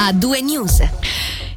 a due news.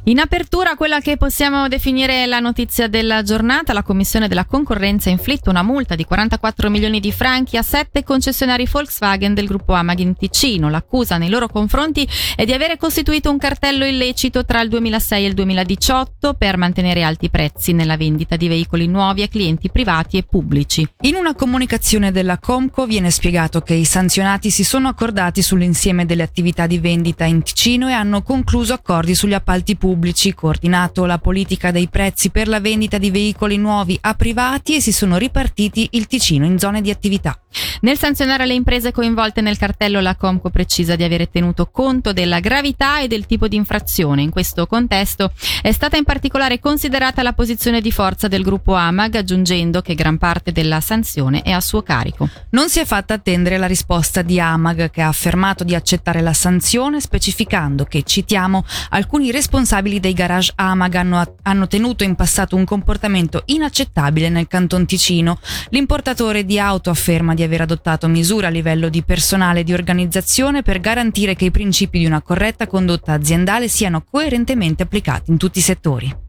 In apertura, quella che possiamo definire la notizia della giornata, la Commissione della Concorrenza ha inflitto una multa di 44 milioni di franchi a sette concessionari Volkswagen del gruppo Amag in Ticino. L'accusa nei loro confronti è di avere costituito un cartello illecito tra il 2006 e il 2018 per mantenere alti prezzi nella vendita di veicoli nuovi a clienti privati e pubblici. In una comunicazione della Comco viene spiegato che i sanzionati si sono accordati sull'insieme delle attività di vendita in Ticino e hanno concluso accordi sugli appalti pubblici pubblici, coordinato la politica dei prezzi per la vendita di veicoli nuovi a privati e si sono ripartiti il Ticino in zone di attività. Nel sanzionare le imprese coinvolte nel cartello, la Comco precisa di avere tenuto conto della gravità e del tipo di infrazione. In questo contesto è stata in particolare considerata la posizione di forza del gruppo Amag, aggiungendo che gran parte della sanzione è a suo carico. Non si è fatta attendere la risposta di Amag, che ha affermato di accettare la sanzione, specificando che, citiamo, alcuni responsabili responsabili dei garage Amag hanno, hanno tenuto in passato un comportamento inaccettabile nel Canton Ticino. L'importatore di auto afferma di aver adottato misure a livello di personale e di organizzazione per garantire che i principi di una corretta condotta aziendale siano coerentemente applicati in tutti i settori.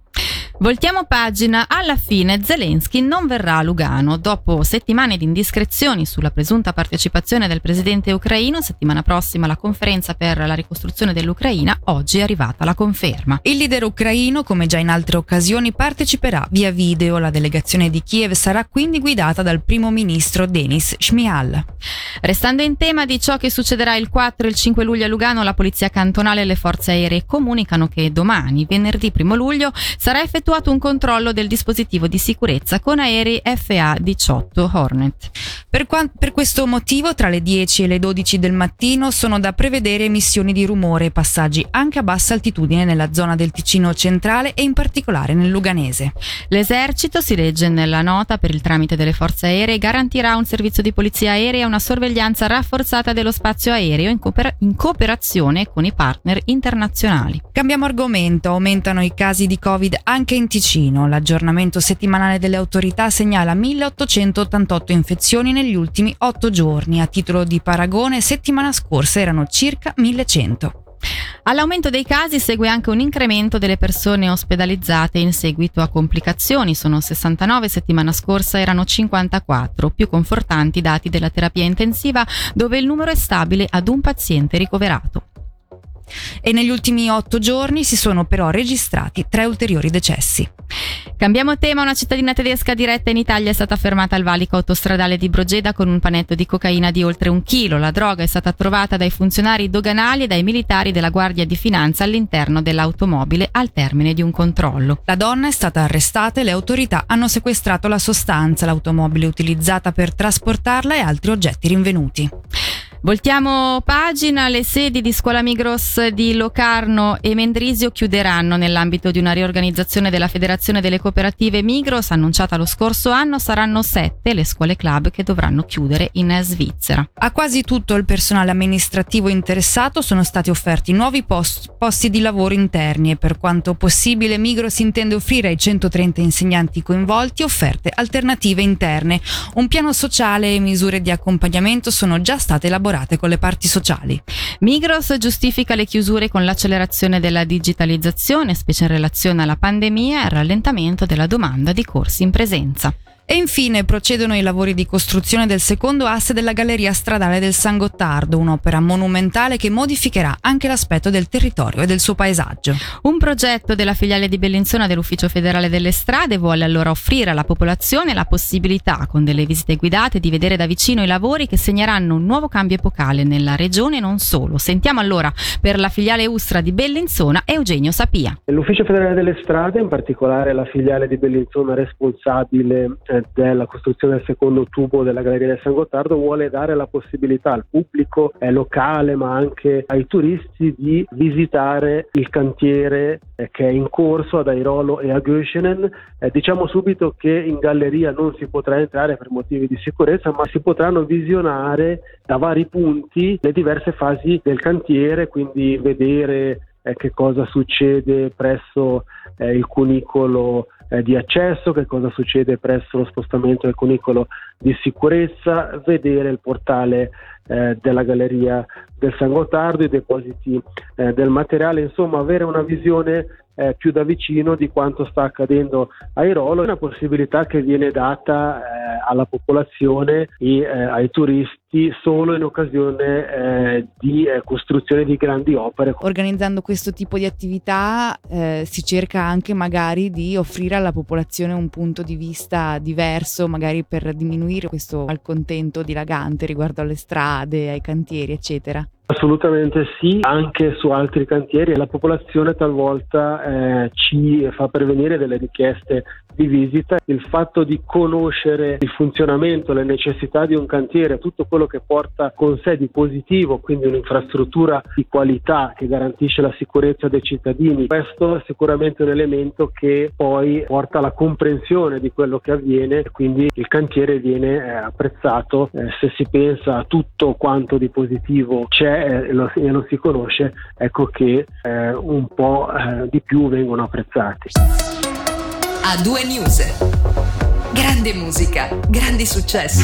Voltiamo pagina, alla fine Zelensky non verrà a Lugano. Dopo settimane di indiscrezioni sulla presunta partecipazione del presidente ucraino, settimana prossima la conferenza per la ricostruzione dell'Ucraina, oggi è arrivata la conferma. Il leader ucraino, come già in altre occasioni, parteciperà via video. La delegazione di Kiev sarà quindi guidata dal primo ministro Denis Shmihal. Restando in tema di ciò che succederà il 4 e il 5 luglio a Lugano, la polizia cantonale e le forze aeree comunicano che domani, venerdì 1 luglio, sarà effettuata effettuato un controllo del dispositivo di sicurezza con aerei FA-18 Hornet. Per, qua- per, questo motivo tra le 10 e le 12 del mattino sono da prevedere emissioni di rumore e passaggi anche a bassa altitudine nella zona del Ticino centrale e in particolare nel Luganese. L'esercito, si legge nella nota, per il tramite delle forze aeree garantirà un servizio di polizia aerea e una sorveglianza rafforzata dello spazio aereo in, cooper- in cooperazione con i partner internazionali. Cambiamo argomento, aumentano i casi di Covid anche in Ticino. L'aggiornamento settimanale delle autorità segnala 1888 infezioni negli ultimi 8 giorni. A titolo di paragone, settimana scorsa erano circa 1100. All'aumento dei casi segue anche un incremento delle persone ospedalizzate in seguito a complicazioni. Sono 69, settimana scorsa erano 54. Più confortanti i dati della terapia intensiva, dove il numero è stabile ad un paziente ricoverato e negli ultimi otto giorni si sono però registrati tre ulteriori decessi. Cambiamo tema, una cittadina tedesca diretta in Italia è stata fermata al valico autostradale di Brogeda con un panetto di cocaina di oltre un chilo. La droga è stata trovata dai funzionari doganali e dai militari della Guardia di Finanza all'interno dell'automobile al termine di un controllo. La donna è stata arrestata e le autorità hanno sequestrato la sostanza, l'automobile utilizzata per trasportarla e altri oggetti rinvenuti. Voltiamo pagina, le sedi di Scuola Migros di Locarno e Mendrisio chiuderanno nell'ambito di una riorganizzazione della Federazione delle Cooperative Migros annunciata lo scorso anno, saranno sette le scuole club che dovranno chiudere in Svizzera. A quasi tutto il personale amministrativo interessato sono stati offerti nuovi post, posti di lavoro interni e per quanto possibile Migros intende offrire ai 130 insegnanti coinvolti offerte alternative interne. Un piano sociale e misure di accompagnamento sono già state elaborate collaborate con le parti sociali. Migros giustifica le chiusure con l'accelerazione della digitalizzazione, specie in relazione alla pandemia e al rallentamento della domanda di corsi in presenza. E infine procedono i lavori di costruzione del secondo asse della galleria stradale del San Gottardo, un'opera monumentale che modificherà anche l'aspetto del territorio e del suo paesaggio. Un progetto della filiale di Bellinzona dell'Ufficio federale delle strade vuole allora offrire alla popolazione la possibilità, con delle visite guidate, di vedere da vicino i lavori che segneranno un nuovo cambio epocale nella regione e non solo. Sentiamo allora per la filiale Ustra di Bellinzona Eugenio Sapia. L'Ufficio federale delle strade, in particolare la filiale di Bellinzona responsabile eh, della costruzione del secondo tubo della Galleria del San Gottardo vuole dare la possibilità al pubblico eh, locale ma anche ai turisti di visitare il cantiere eh, che è in corso ad Airolo e a Göschenen. Eh, diciamo subito che in galleria non si potrà entrare per motivi di sicurezza ma si potranno visionare da vari punti le diverse fasi del cantiere, quindi vedere eh, che cosa succede presso eh, il cunicolo eh, di accesso, che cosa succede presso lo spostamento del cunicolo di sicurezza, vedere il portale eh, della galleria del San Gottardo, i depositi eh, del materiale, insomma avere una visione eh, più da vicino di quanto sta accadendo a Irolo, è una possibilità che viene data eh, alla popolazione e eh, ai turisti solo in occasione eh, di eh, costruzione di grandi opere. Organizzando questo tipo di attività eh, si cerca anche magari di offrire alla popolazione un punto di vista diverso, magari per diminuire questo malcontento dilagante riguardo alle strade, ai cantieri, eccetera. Assolutamente sì, anche su altri cantieri. La popolazione talvolta eh, ci fa pervenire delle richieste di visita, il fatto di conoscere il funzionamento, le necessità di un cantiere, tutto quello che porta con sé di positivo, quindi un'infrastruttura di qualità che garantisce la sicurezza dei cittadini, questo è sicuramente un elemento che poi porta alla comprensione di quello che avviene e quindi il cantiere viene eh, apprezzato eh, se si pensa a tutto quanto di positivo e lo, e lo si conosce, ecco che eh, un po' eh, di più vengono apprezzati. A due news. Grande musica, grandi successi.